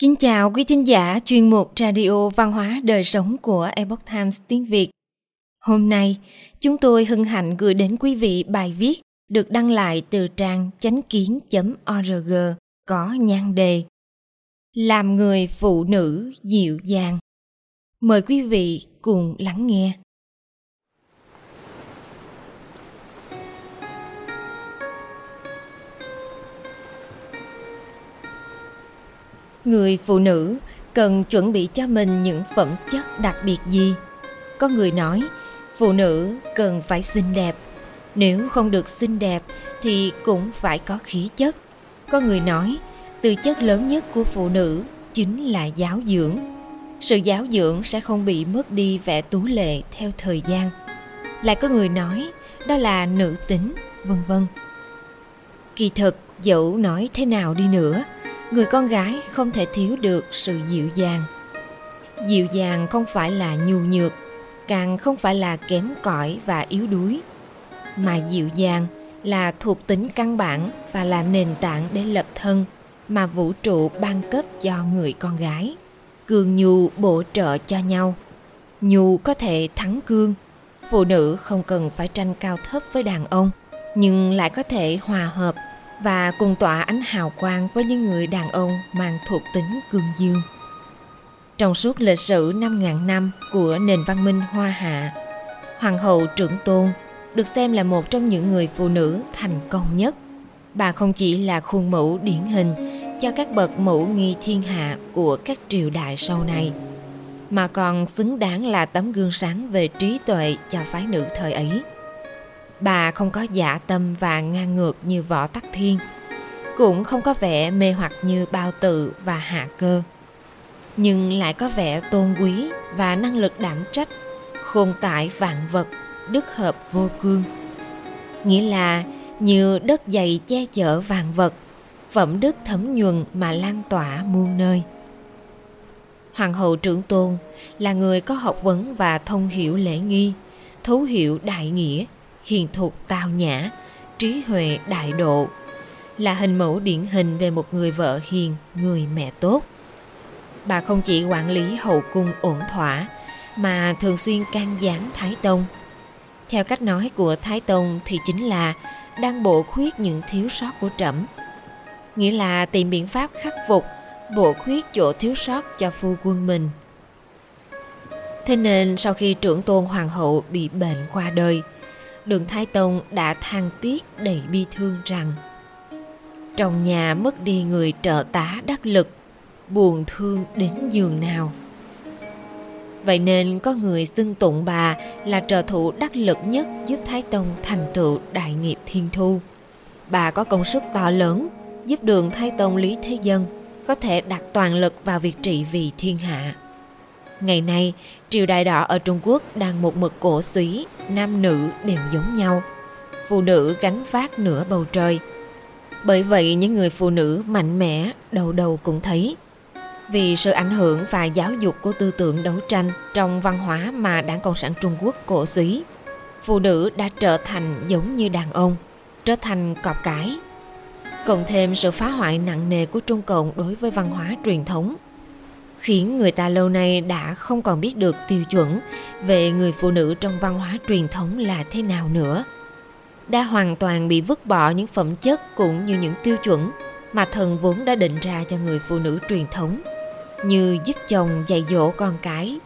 Kính chào quý thính giả chuyên mục Radio Văn hóa Đời Sống của Epoch Times tiếng Việt. Hôm nay, chúng tôi hân hạnh gửi đến quý vị bài viết được đăng lại từ trang chánh kiến.org có nhan đề Làm người phụ nữ dịu dàng. Mời quý vị cùng lắng nghe. Người phụ nữ cần chuẩn bị cho mình những phẩm chất đặc biệt gì? Có người nói, phụ nữ cần phải xinh đẹp. Nếu không được xinh đẹp thì cũng phải có khí chất. Có người nói, tư chất lớn nhất của phụ nữ chính là giáo dưỡng. Sự giáo dưỡng sẽ không bị mất đi vẻ tú lệ theo thời gian. Lại có người nói, đó là nữ tính, vân vân. Kỳ thực, dẫu nói thế nào đi nữa người con gái không thể thiếu được sự dịu dàng. Dịu dàng không phải là nhu nhược, càng không phải là kém cỏi và yếu đuối. Mà dịu dàng là thuộc tính căn bản và là nền tảng để lập thân mà vũ trụ ban cấp cho người con gái. Cương nhu bổ trợ cho nhau. Nhu có thể thắng cương. Phụ nữ không cần phải tranh cao thấp với đàn ông, nhưng lại có thể hòa hợp và cùng tỏa ánh hào quang với những người đàn ông mang thuộc tính cương dương. Trong suốt lịch sử 5.000 năm của nền văn minh Hoa Hạ, Hoàng hậu trưởng tôn được xem là một trong những người phụ nữ thành công nhất. Bà không chỉ là khuôn mẫu điển hình cho các bậc mẫu nghi thiên hạ của các triều đại sau này, mà còn xứng đáng là tấm gương sáng về trí tuệ cho phái nữ thời ấy. Bà không có dạ tâm và ngang ngược như võ tắc thiên, cũng không có vẻ mê hoặc như bao tự và hạ cơ, nhưng lại có vẻ tôn quý và năng lực đảm trách, khôn tại vạn vật, đức hợp vô cương. Nghĩa là như đất dày che chở vạn vật, phẩm đức thấm nhuần mà lan tỏa muôn nơi. Hoàng hậu trưởng tôn là người có học vấn và thông hiểu lễ nghi, thấu hiểu đại nghĩa hiền thục tao nhã, trí huệ đại độ, là hình mẫu điển hình về một người vợ hiền, người mẹ tốt. Bà không chỉ quản lý hậu cung ổn thỏa, mà thường xuyên can gián Thái Tông. Theo cách nói của Thái Tông thì chính là đang bổ khuyết những thiếu sót của trẫm. Nghĩa là tìm biện pháp khắc phục, bổ khuyết chỗ thiếu sót cho phu quân mình. Thế nên sau khi trưởng tôn hoàng hậu bị bệnh qua đời, đường Thái Tông đã than tiếc đầy bi thương rằng trong nhà mất đi người trợ tá đắc lực, buồn thương đến giường nào. Vậy nên có người xưng tụng bà là trợ thủ đắc lực nhất giúp Thái Tông thành tựu đại nghiệp thiên thu. Bà có công sức to lớn giúp đường Thái Tông Lý Thế Dân có thể đặt toàn lực vào việc trị vì thiên hạ. Ngày nay, triều đại đỏ ở Trung Quốc đang một mực cổ suý, nam nữ đều giống nhau. Phụ nữ gánh vác nửa bầu trời. Bởi vậy những người phụ nữ mạnh mẽ đầu đầu cũng thấy. Vì sự ảnh hưởng và giáo dục của tư tưởng đấu tranh trong văn hóa mà Đảng Cộng sản Trung Quốc cổ suý, phụ nữ đã trở thành giống như đàn ông, trở thành cọp cái. Cộng thêm sự phá hoại nặng nề của Trung Cộng đối với văn hóa truyền thống khiến người ta lâu nay đã không còn biết được tiêu chuẩn về người phụ nữ trong văn hóa truyền thống là thế nào nữa. Đã hoàn toàn bị vứt bỏ những phẩm chất cũng như những tiêu chuẩn mà thần vốn đã định ra cho người phụ nữ truyền thống, như giúp chồng dạy dỗ con cái,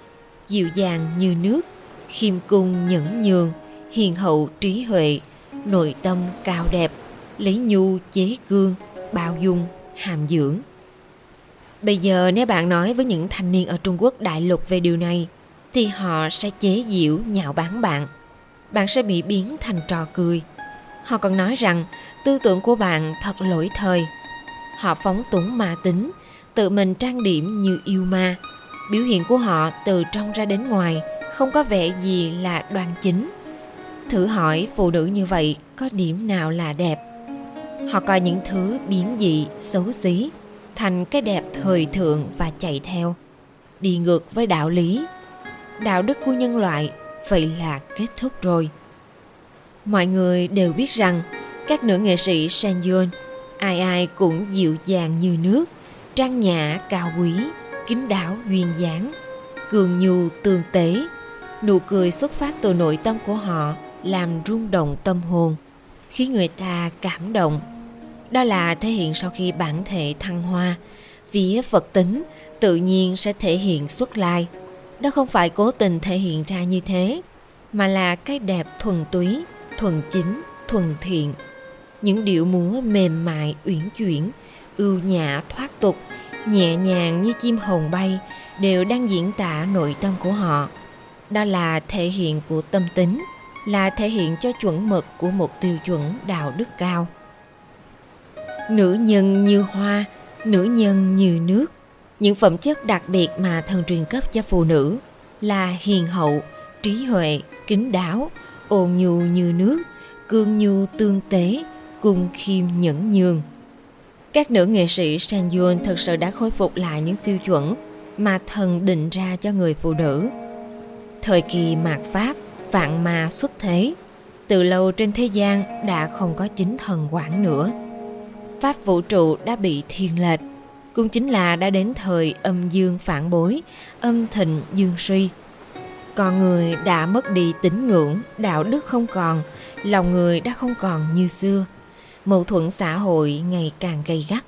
dịu dàng như nước, khiêm cung nhẫn nhường, hiền hậu trí huệ, nội tâm cao đẹp, lấy nhu chế cương, bao dung, hàm dưỡng. Bây giờ nếu bạn nói với những thanh niên ở Trung Quốc đại lục về điều này, thì họ sẽ chế giễu nhạo báng bạn. Bạn sẽ bị biến thành trò cười. Họ còn nói rằng tư tưởng của bạn thật lỗi thời. Họ phóng túng ma tính, tự mình trang điểm như yêu ma. Biểu hiện của họ từ trong ra đến ngoài không có vẻ gì là đoan chính. Thử hỏi phụ nữ như vậy có điểm nào là đẹp? Họ coi những thứ biến dị, xấu xí, thành cái đẹp thời thượng và chạy theo. Đi ngược với đạo lý, đạo đức của nhân loại, vậy là kết thúc rồi. Mọi người đều biết rằng, các nữ nghệ sĩ Sanyeon ai ai cũng dịu dàng như nước, trang nhã, cao quý kính đáo, duyên dáng, cường nhu, tương tế. Nụ cười xuất phát từ nội tâm của họ làm rung động tâm hồn, khiến người ta cảm động đó là thể hiện sau khi bản thể thăng hoa. Phía phật tính tự nhiên sẽ thể hiện xuất lai. Đó không phải cố tình thể hiện ra như thế, mà là cái đẹp thuần túy, thuần chính, thuần thiện. Những điệu múa mềm mại, uyển chuyển, ưu nhã, thoát tục, nhẹ nhàng như chim hồng bay đều đang diễn tả nội tâm của họ. Đó là thể hiện của tâm tính, là thể hiện cho chuẩn mực của một tiêu chuẩn đạo đức cao nữ nhân như hoa nữ nhân như nước những phẩm chất đặc biệt mà thần truyền cấp cho phụ nữ là hiền hậu trí huệ kính đáo ôn nhu như nước cương nhu tương tế cung khiêm nhẫn nhường các nữ nghệ sĩ Sanyun thực sự đã khôi phục lại những tiêu chuẩn mà thần định ra cho người phụ nữ. Thời kỳ mạt Pháp, vạn ma xuất thế, từ lâu trên thế gian đã không có chính thần quản nữa. Pháp vũ trụ đã bị thiên lệch, cũng chính là đã đến thời âm dương phản bối, âm thịnh dương suy. Con người đã mất đi tín ngưỡng, đạo đức không còn, lòng người đã không còn như xưa. Mâu thuẫn xã hội ngày càng gay gắt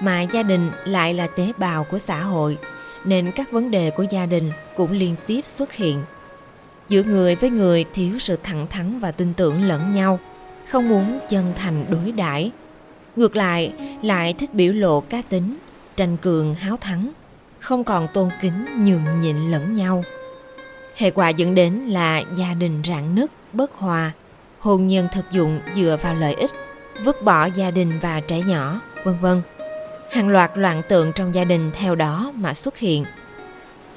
mà gia đình lại là tế bào của xã hội nên các vấn đề của gia đình cũng liên tiếp xuất hiện. Giữa người với người thiếu sự thẳng thắn và tin tưởng lẫn nhau không muốn chân thành đối đãi ngược lại lại thích biểu lộ cá tính tranh cường háo thắng không còn tôn kính nhường nhịn lẫn nhau hệ quả dẫn đến là gia đình rạn nứt bất hòa hôn nhân thực dụng dựa vào lợi ích vứt bỏ gia đình và trẻ nhỏ, vân vân. Hàng loạt loạn tượng trong gia đình theo đó mà xuất hiện.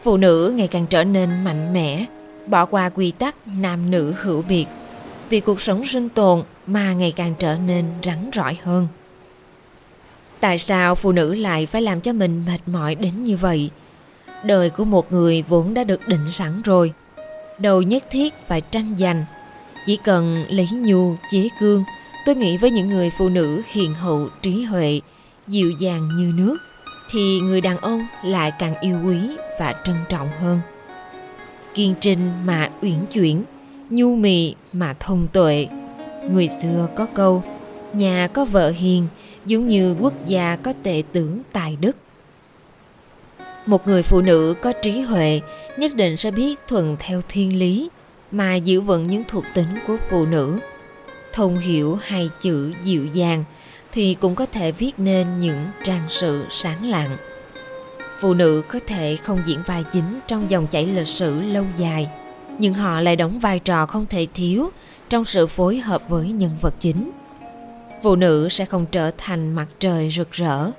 Phụ nữ ngày càng trở nên mạnh mẽ, bỏ qua quy tắc nam nữ hữu biệt, vì cuộc sống sinh tồn mà ngày càng trở nên rắn rỏi hơn. Tại sao phụ nữ lại phải làm cho mình mệt mỏi đến như vậy? Đời của một người vốn đã được định sẵn rồi. Đâu nhất thiết phải tranh giành, chỉ cần lấy nhu chế cương Tôi nghĩ với những người phụ nữ hiền hậu, trí huệ, dịu dàng như nước, thì người đàn ông lại càng yêu quý và trân trọng hơn. Kiên trinh mà uyển chuyển, nhu mì mà thông tuệ. Người xưa có câu, nhà có vợ hiền, giống như quốc gia có tệ tướng tài đức. Một người phụ nữ có trí huệ nhất định sẽ biết thuận theo thiên lý mà giữ vững những thuộc tính của phụ nữ thông hiểu hai chữ dịu dàng thì cũng có thể viết nên những trang sử sáng lạng. Phụ nữ có thể không diễn vai chính trong dòng chảy lịch sử lâu dài, nhưng họ lại đóng vai trò không thể thiếu trong sự phối hợp với nhân vật chính. Phụ nữ sẽ không trở thành mặt trời rực rỡ,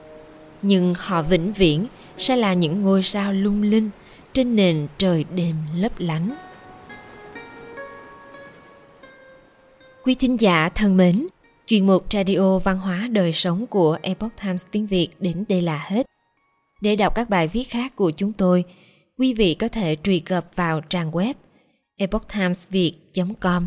nhưng họ vĩnh viễn sẽ là những ngôi sao lung linh trên nền trời đêm lấp lánh. Quý thính giả thân mến, chuyên mục Radio Văn hóa Đời Sống của Epoch Times tiếng Việt đến đây là hết. Để đọc các bài viết khác của chúng tôi, quý vị có thể truy cập vào trang web epochtimesviet.com.